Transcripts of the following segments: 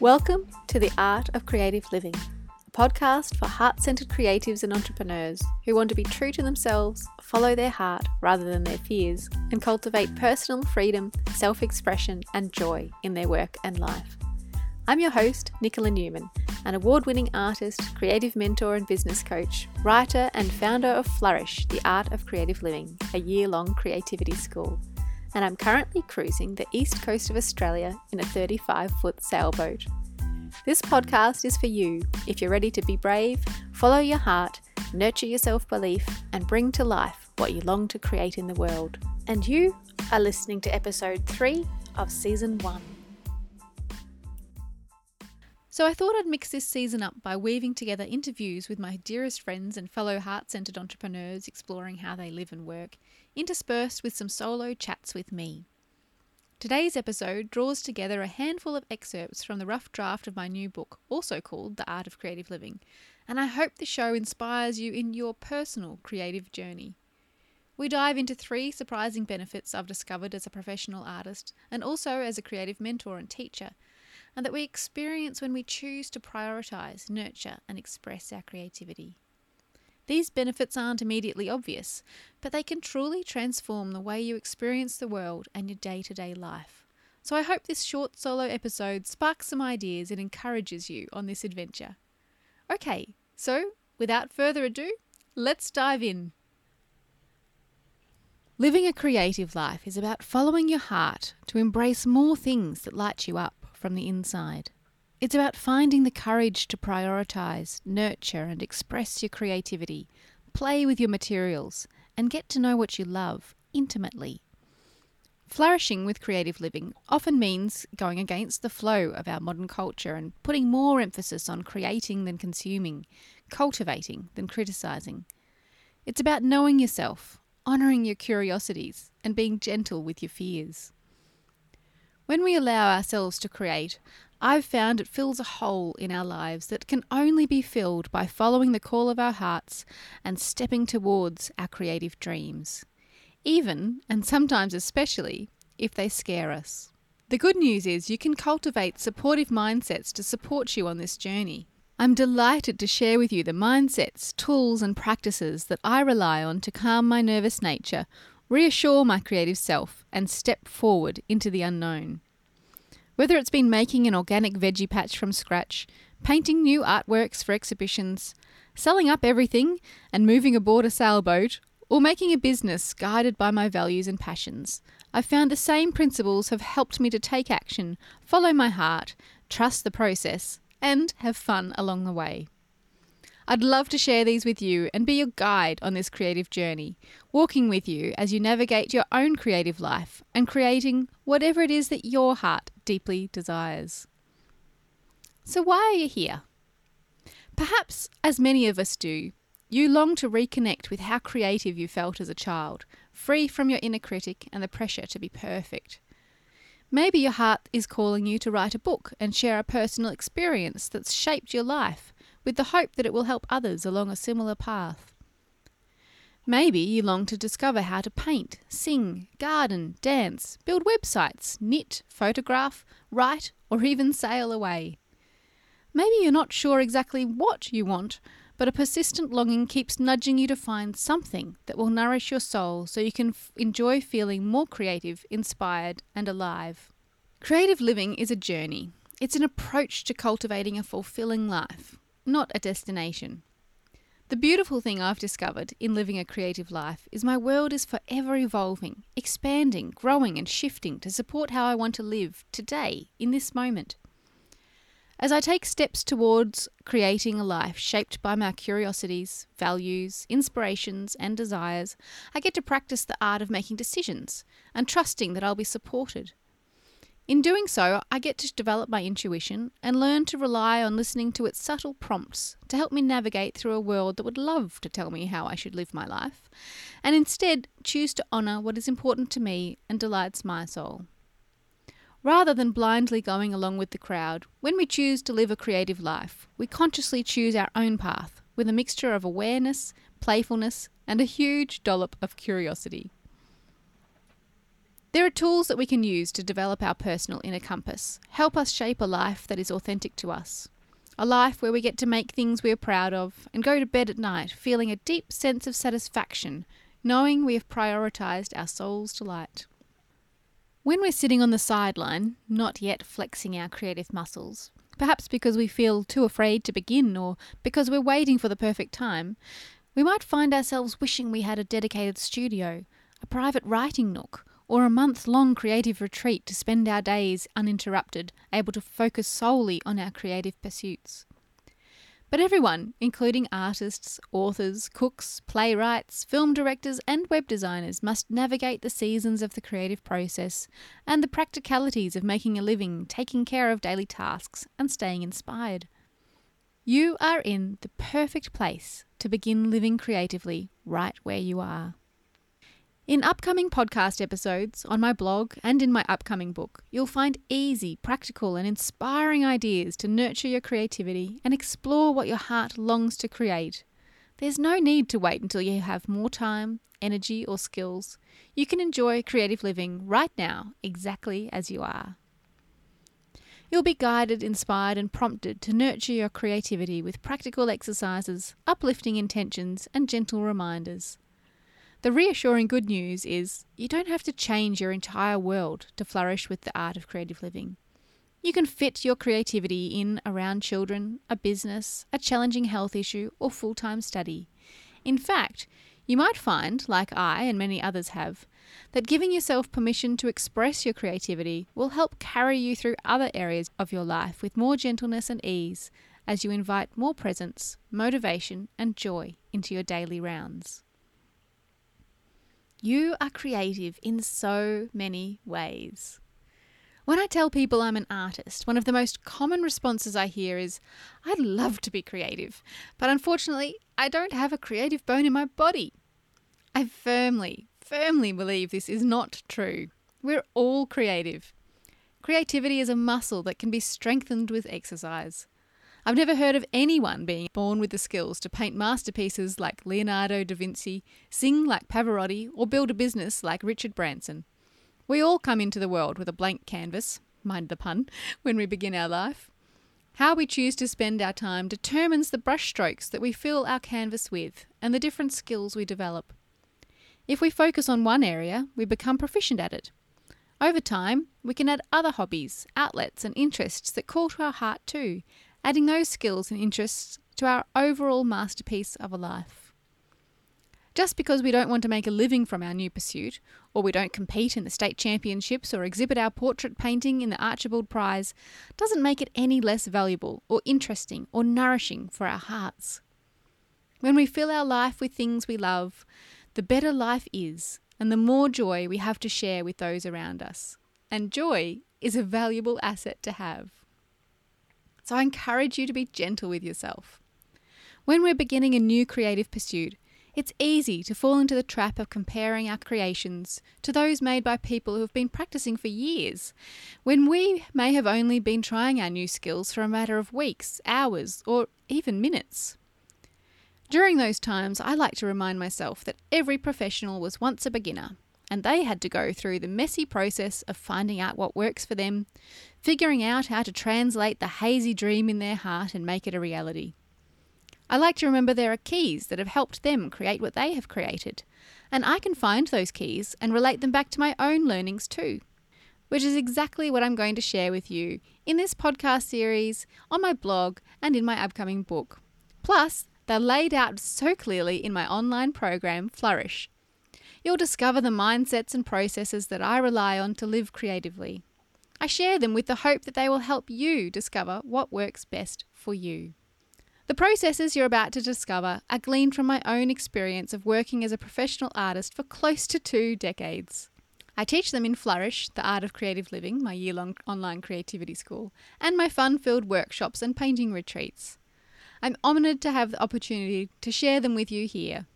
Welcome to The Art of Creative Living, a podcast for heart centered creatives and entrepreneurs who want to be true to themselves, follow their heart rather than their fears, and cultivate personal freedom, self expression, and joy in their work and life. I'm your host, Nicola Newman, an award winning artist, creative mentor, and business coach, writer, and founder of Flourish, the Art of Creative Living, a year long creativity school and I'm currently cruising the east coast of Australia in a 35 foot sailboat. This podcast is for you if you're ready to be brave, follow your heart, nurture your self belief, and bring to life what you long to create in the world. And you are listening to episode 3 of season 1. So, I thought I'd mix this season up by weaving together interviews with my dearest friends and fellow heart centered entrepreneurs exploring how they live and work interspersed with some solo chats with me. Today's episode draws together a handful of excerpts from the rough draft of my new book, also called The Art of Creative Living, and I hope the show inspires you in your personal creative journey. We dive into three surprising benefits I've discovered as a professional artist and also as a creative mentor and teacher, and that we experience when we choose to prioritise, nurture, and express our creativity. These benefits aren't immediately obvious, but they can truly transform the way you experience the world and your day to day life. So I hope this short solo episode sparks some ideas and encourages you on this adventure. Okay, so without further ado, let's dive in. Living a creative life is about following your heart to embrace more things that light you up from the inside. It's about finding the courage to prioritize, nurture, and express your creativity, play with your materials, and get to know what you love intimately. Flourishing with creative living often means going against the flow of our modern culture and putting more emphasis on creating than consuming, cultivating than criticizing. It's about knowing yourself, honouring your curiosities, and being gentle with your fears. When we allow ourselves to create, I've found it fills a hole in our lives that can only be filled by following the call of our hearts and stepping towards our creative dreams, even, and sometimes especially, if they scare us. The good news is you can cultivate supportive mindsets to support you on this journey. I'm delighted to share with you the mindsets, tools, and practices that I rely on to calm my nervous nature, reassure my creative self, and step forward into the unknown. Whether it's been making an organic veggie patch from scratch, painting new artworks for exhibitions, selling up everything and moving aboard a sailboat, or making a business guided by my values and passions, I've found the same principles have helped me to take action, follow my heart, trust the process, and have fun along the way. I'd love to share these with you and be your guide on this creative journey, walking with you as you navigate your own creative life and creating whatever it is that your heart deeply desires. So, why are you here? Perhaps, as many of us do, you long to reconnect with how creative you felt as a child, free from your inner critic and the pressure to be perfect. Maybe your heart is calling you to write a book and share a personal experience that's shaped your life with the hope that it will help others along a similar path. Maybe you long to discover how to paint, sing, garden, dance, build websites, knit, photograph, write, or even sail away. Maybe you're not sure exactly what you want, but a persistent longing keeps nudging you to find something that will nourish your soul so you can f- enjoy feeling more creative, inspired, and alive. Creative living is a journey. It's an approach to cultivating a fulfilling life, not a destination. The beautiful thing I've discovered in living a creative life is my world is forever evolving, expanding, growing, and shifting to support how I want to live today, in this moment. As I take steps towards creating a life shaped by my curiosities, values, inspirations, and desires, I get to practice the art of making decisions and trusting that I'll be supported in doing so, I get to develop my intuition and learn to rely on listening to its subtle prompts to help me navigate through a world that would love to tell me how I should live my life, and instead choose to honour what is important to me and delights my soul. Rather than blindly going along with the crowd, when we choose to live a creative life, we consciously choose our own path with a mixture of awareness, playfulness, and a huge dollop of curiosity. There are tools that we can use to develop our personal inner compass, help us shape a life that is authentic to us. A life where we get to make things we are proud of and go to bed at night feeling a deep sense of satisfaction, knowing we have prioritised our soul's delight. When we're sitting on the sideline, not yet flexing our creative muscles, perhaps because we feel too afraid to begin or because we're waiting for the perfect time, we might find ourselves wishing we had a dedicated studio, a private writing nook, or a month long creative retreat to spend our days uninterrupted, able to focus solely on our creative pursuits. But everyone, including artists, authors, cooks, playwrights, film directors, and web designers, must navigate the seasons of the creative process and the practicalities of making a living, taking care of daily tasks, and staying inspired. You are in the perfect place to begin living creatively right where you are. In upcoming podcast episodes, on my blog, and in my upcoming book, you'll find easy, practical, and inspiring ideas to nurture your creativity and explore what your heart longs to create. There's no need to wait until you have more time, energy, or skills. You can enjoy creative living right now, exactly as you are. You'll be guided, inspired, and prompted to nurture your creativity with practical exercises, uplifting intentions, and gentle reminders. The reassuring good news is you don't have to change your entire world to flourish with the art of creative living. You can fit your creativity in around children, a business, a challenging health issue, or full time study. In fact, you might find, like I and many others have, that giving yourself permission to express your creativity will help carry you through other areas of your life with more gentleness and ease as you invite more presence, motivation, and joy into your daily rounds. You are creative in so many ways. When I tell people I'm an artist, one of the most common responses I hear is, I'd love to be creative, but unfortunately, I don't have a creative bone in my body. I firmly, firmly believe this is not true. We're all creative. Creativity is a muscle that can be strengthened with exercise. I've never heard of anyone being born with the skills to paint masterpieces like Leonardo da Vinci, sing like Pavarotti, or build a business like Richard Branson. We all come into the world with a blank canvas, mind the pun, when we begin our life. How we choose to spend our time determines the brushstrokes that we fill our canvas with and the different skills we develop. If we focus on one area, we become proficient at it. Over time, we can add other hobbies, outlets, and interests that call to our heart too, adding those skills and interests to our overall masterpiece of a life. Just because we don't want to make a living from our new pursuit, or we don't compete in the state championships or exhibit our portrait painting in the Archibald Prize, doesn't make it any less valuable or interesting or nourishing for our hearts. When we fill our life with things we love, the better life is, and the more joy we have to share with those around us. And joy is a valuable asset to have. So I encourage you to be gentle with yourself. When we're beginning a new creative pursuit, it's easy to fall into the trap of comparing our creations to those made by people who have been practicing for years, when we may have only been trying our new skills for a matter of weeks, hours, or even minutes. During those times, I like to remind myself that every professional was once a beginner, and they had to go through the messy process of finding out what works for them, figuring out how to translate the hazy dream in their heart and make it a reality. I like to remember there are keys that have helped them create what they have created, and I can find those keys and relate them back to my own learnings too, which is exactly what I'm going to share with you in this podcast series, on my blog, and in my upcoming book. Plus, they're laid out so clearly in my online program, Flourish, You'll discover the mindsets and processes that I rely on to live creatively. I share them with the hope that they will help you discover what works best for you. The processes you're about to discover are gleaned from my own experience of working as a professional artist for close to two decades. I teach them in Flourish, the Art of Creative Living, my year long online creativity school, and my fun filled workshops and painting retreats. I'm honoured to have the opportunity to share them with you here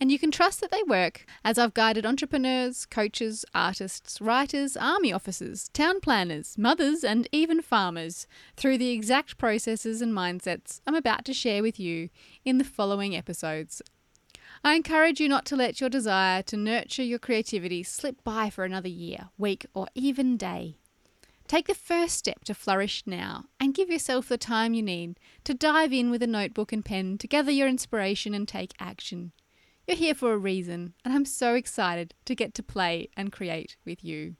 and you can trust that they work, as I've guided entrepreneurs, coaches, artists, writers, army officers, town planners, mothers, and even farmers through the exact processes and mindsets I'm about to share with you in the following episodes. I encourage you not to let your desire to nurture your creativity slip by for another year, week, or even day. Take the first step to flourish now and give yourself the time you need to dive in with a notebook and pen to gather your inspiration and take action. You're here for a reason, and I'm so excited to get to play and create with you.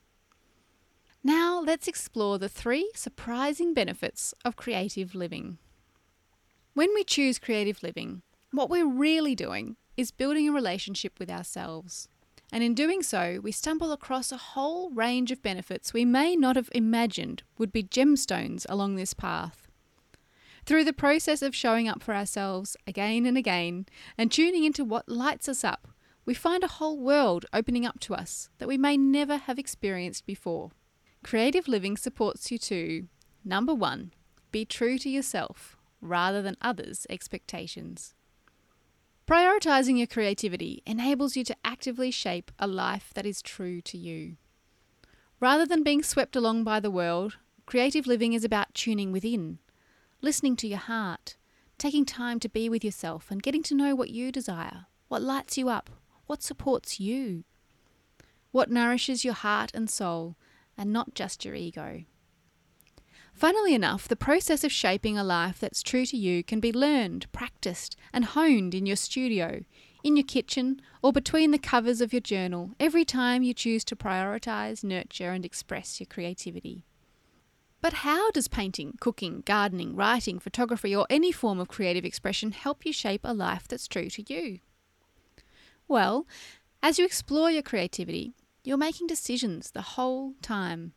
Now, let's explore the three surprising benefits of creative living. When we choose creative living, what we're really doing is building a relationship with ourselves. And in doing so, we stumble across a whole range of benefits we may not have imagined would be gemstones along this path. Through the process of showing up for ourselves again and again and tuning into what lights us up, we find a whole world opening up to us that we may never have experienced before. Creative living supports you to number one, be true to yourself rather than others' expectations. Prioritizing your creativity enables you to actively shape a life that is true to you. Rather than being swept along by the world, creative living is about tuning within, listening to your heart, taking time to be with yourself and getting to know what you desire, what lights you up, what supports you, what nourishes your heart and soul, and not just your ego. Funnily enough, the process of shaping a life that's true to you can be learned, practiced, and honed in your studio, in your kitchen, or between the covers of your journal every time you choose to prioritize, nurture, and express your creativity. But how does painting, cooking, gardening, writing, photography, or any form of creative expression help you shape a life that's true to you? Well, as you explore your creativity, you're making decisions the whole time.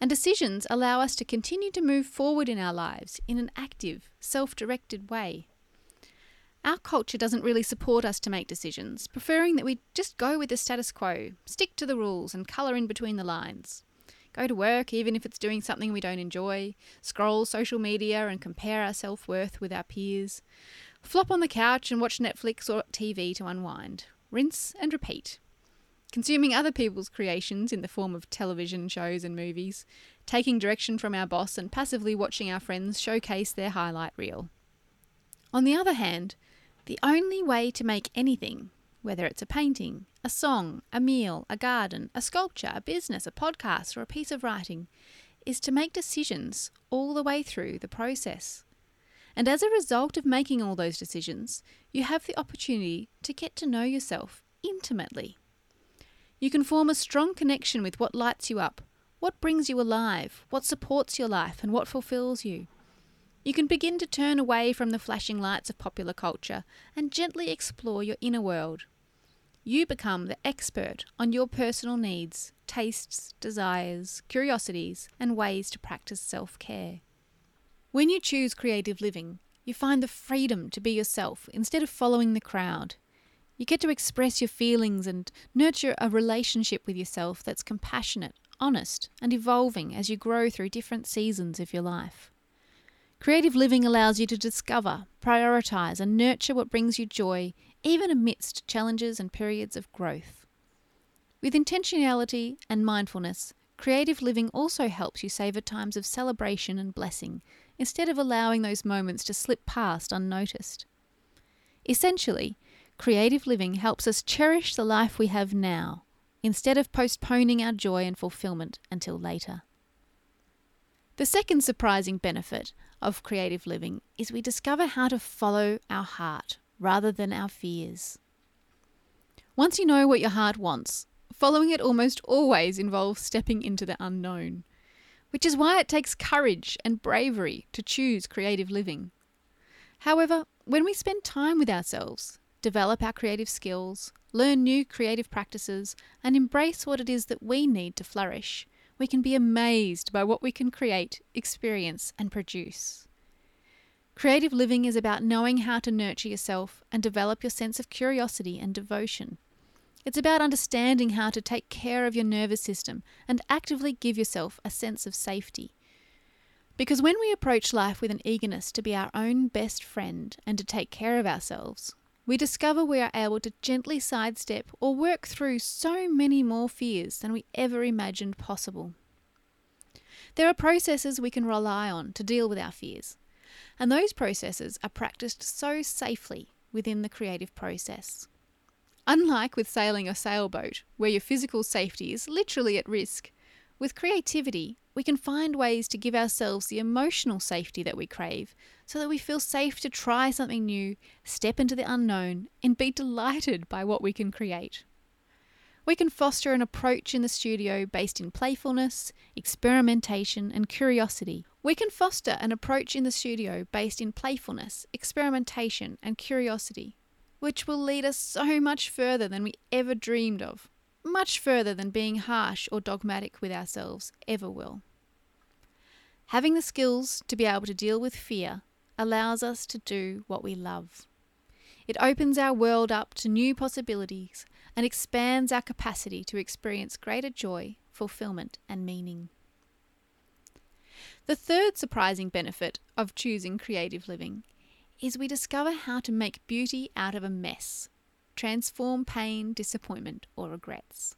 And decisions allow us to continue to move forward in our lives in an active, self directed way. Our culture doesn't really support us to make decisions, preferring that we just go with the status quo, stick to the rules, and colour in between the lines. Go to work even if it's doing something we don't enjoy, scroll social media and compare our self worth with our peers, flop on the couch and watch Netflix or TV to unwind, rinse and repeat. Consuming other people's creations in the form of television shows and movies, taking direction from our boss, and passively watching our friends showcase their highlight reel. On the other hand, the only way to make anything, whether it's a painting, a song, a meal, a garden, a sculpture, a business, a podcast, or a piece of writing, is to make decisions all the way through the process. And as a result of making all those decisions, you have the opportunity to get to know yourself intimately. You can form a strong connection with what lights you up, what brings you alive, what supports your life, and what fulfills you. You can begin to turn away from the flashing lights of popular culture and gently explore your inner world. You become the expert on your personal needs, tastes, desires, curiosities, and ways to practice self care. When you choose creative living, you find the freedom to be yourself instead of following the crowd. You get to express your feelings and nurture a relationship with yourself that's compassionate, honest, and evolving as you grow through different seasons of your life. Creative living allows you to discover, prioritize, and nurture what brings you joy, even amidst challenges and periods of growth. With intentionality and mindfulness, creative living also helps you savor times of celebration and blessing instead of allowing those moments to slip past unnoticed. Essentially, Creative living helps us cherish the life we have now instead of postponing our joy and fulfillment until later. The second surprising benefit of creative living is we discover how to follow our heart rather than our fears. Once you know what your heart wants, following it almost always involves stepping into the unknown, which is why it takes courage and bravery to choose creative living. However, when we spend time with ourselves, develop our creative skills, learn new creative practices, and embrace what it is that we need to flourish, we can be amazed by what we can create, experience, and produce. Creative living is about knowing how to nurture yourself and develop your sense of curiosity and devotion. It's about understanding how to take care of your nervous system and actively give yourself a sense of safety. Because when we approach life with an eagerness to be our own best friend and to take care of ourselves, we discover we are able to gently sidestep or work through so many more fears than we ever imagined possible. There are processes we can rely on to deal with our fears, and those processes are practiced so safely within the creative process. Unlike with sailing a sailboat, where your physical safety is literally at risk, with creativity, we can find ways to give ourselves the emotional safety that we crave so that we feel safe to try something new, step into the unknown, and be delighted by what we can create. We can foster an approach in the studio based in playfulness, experimentation, and curiosity. We can foster an approach in the studio based in playfulness, experimentation, and curiosity, which will lead us so much further than we ever dreamed of, much further than being harsh or dogmatic with ourselves ever will. Having the skills to be able to deal with fear allows us to do what we love. It opens our world up to new possibilities and expands our capacity to experience greater joy, fulfillment, and meaning. The third surprising benefit of choosing creative living is we discover how to make beauty out of a mess, transform pain, disappointment, or regrets.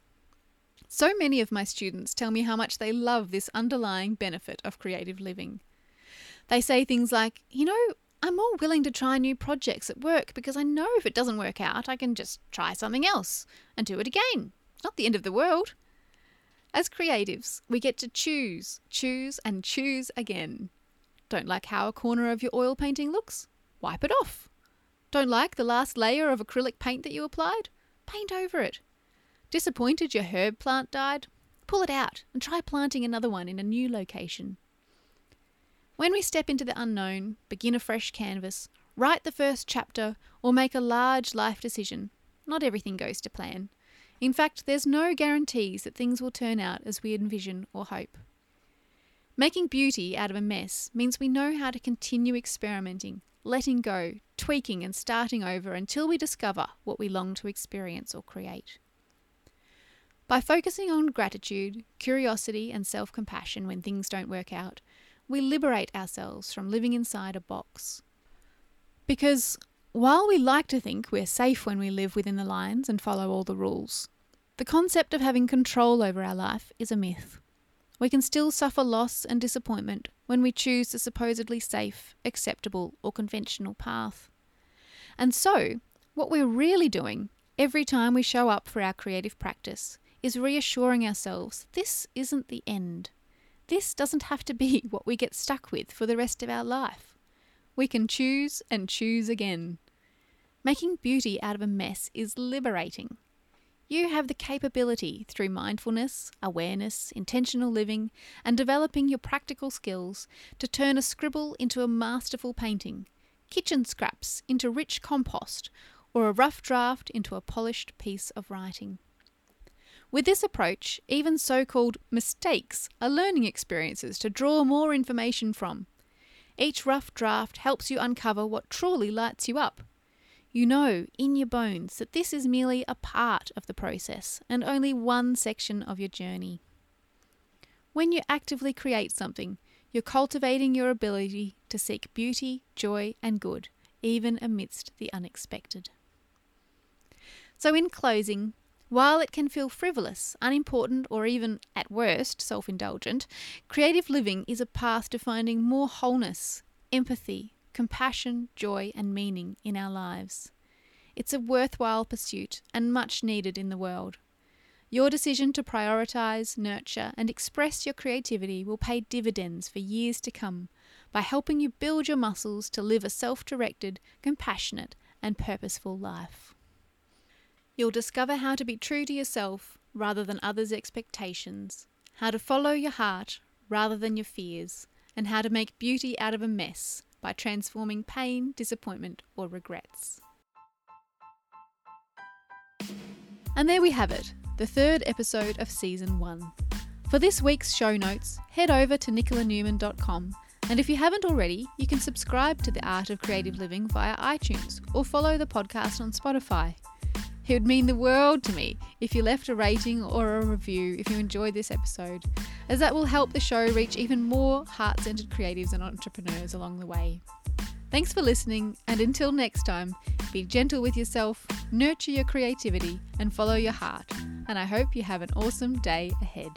So many of my students tell me how much they love this underlying benefit of creative living. They say things like, you know, I'm more willing to try new projects at work because I know if it doesn't work out, I can just try something else and do it again. It's not the end of the world. As creatives, we get to choose, choose, and choose again. Don't like how a corner of your oil painting looks? Wipe it off. Don't like the last layer of acrylic paint that you applied? Paint over it. Disappointed your herb plant died? Pull it out and try planting another one in a new location. When we step into the unknown, begin a fresh canvas, write the first chapter, or make a large life decision, not everything goes to plan. In fact, there's no guarantees that things will turn out as we envision or hope. Making beauty out of a mess means we know how to continue experimenting, letting go, tweaking, and starting over until we discover what we long to experience or create. By focusing on gratitude, curiosity, and self compassion when things don't work out, we liberate ourselves from living inside a box. Because while we like to think we're safe when we live within the lines and follow all the rules, the concept of having control over our life is a myth. We can still suffer loss and disappointment when we choose the supposedly safe, acceptable, or conventional path. And so, what we're really doing every time we show up for our creative practice is reassuring ourselves this isn't the end. This doesn't have to be what we get stuck with for the rest of our life. We can choose and choose again. Making beauty out of a mess is liberating. You have the capability through mindfulness, awareness, intentional living, and developing your practical skills to turn a scribble into a masterful painting, kitchen scraps into rich compost, or a rough draft into a polished piece of writing. With this approach, even so called mistakes are learning experiences to draw more information from. Each rough draft helps you uncover what truly lights you up. You know in your bones that this is merely a part of the process and only one section of your journey. When you actively create something, you're cultivating your ability to seek beauty, joy, and good, even amidst the unexpected. So, in closing, while it can feel frivolous, unimportant, or even, at worst, self indulgent, creative living is a path to finding more wholeness, empathy, compassion, joy, and meaning in our lives. It's a worthwhile pursuit and much needed in the world. Your decision to prioritise, nurture, and express your creativity will pay dividends for years to come by helping you build your muscles to live a self directed, compassionate, and purposeful life. You'll discover how to be true to yourself rather than others' expectations, how to follow your heart rather than your fears, and how to make beauty out of a mess by transforming pain, disappointment, or regrets. And there we have it, the third episode of Season 1. For this week's show notes, head over to nicolanewman.com and if you haven't already, you can subscribe to The Art of Creative Living via iTunes or follow the podcast on Spotify. It would mean the world to me if you left a rating or a review if you enjoyed this episode, as that will help the show reach even more heart centered creatives and entrepreneurs along the way. Thanks for listening, and until next time, be gentle with yourself, nurture your creativity, and follow your heart. And I hope you have an awesome day ahead.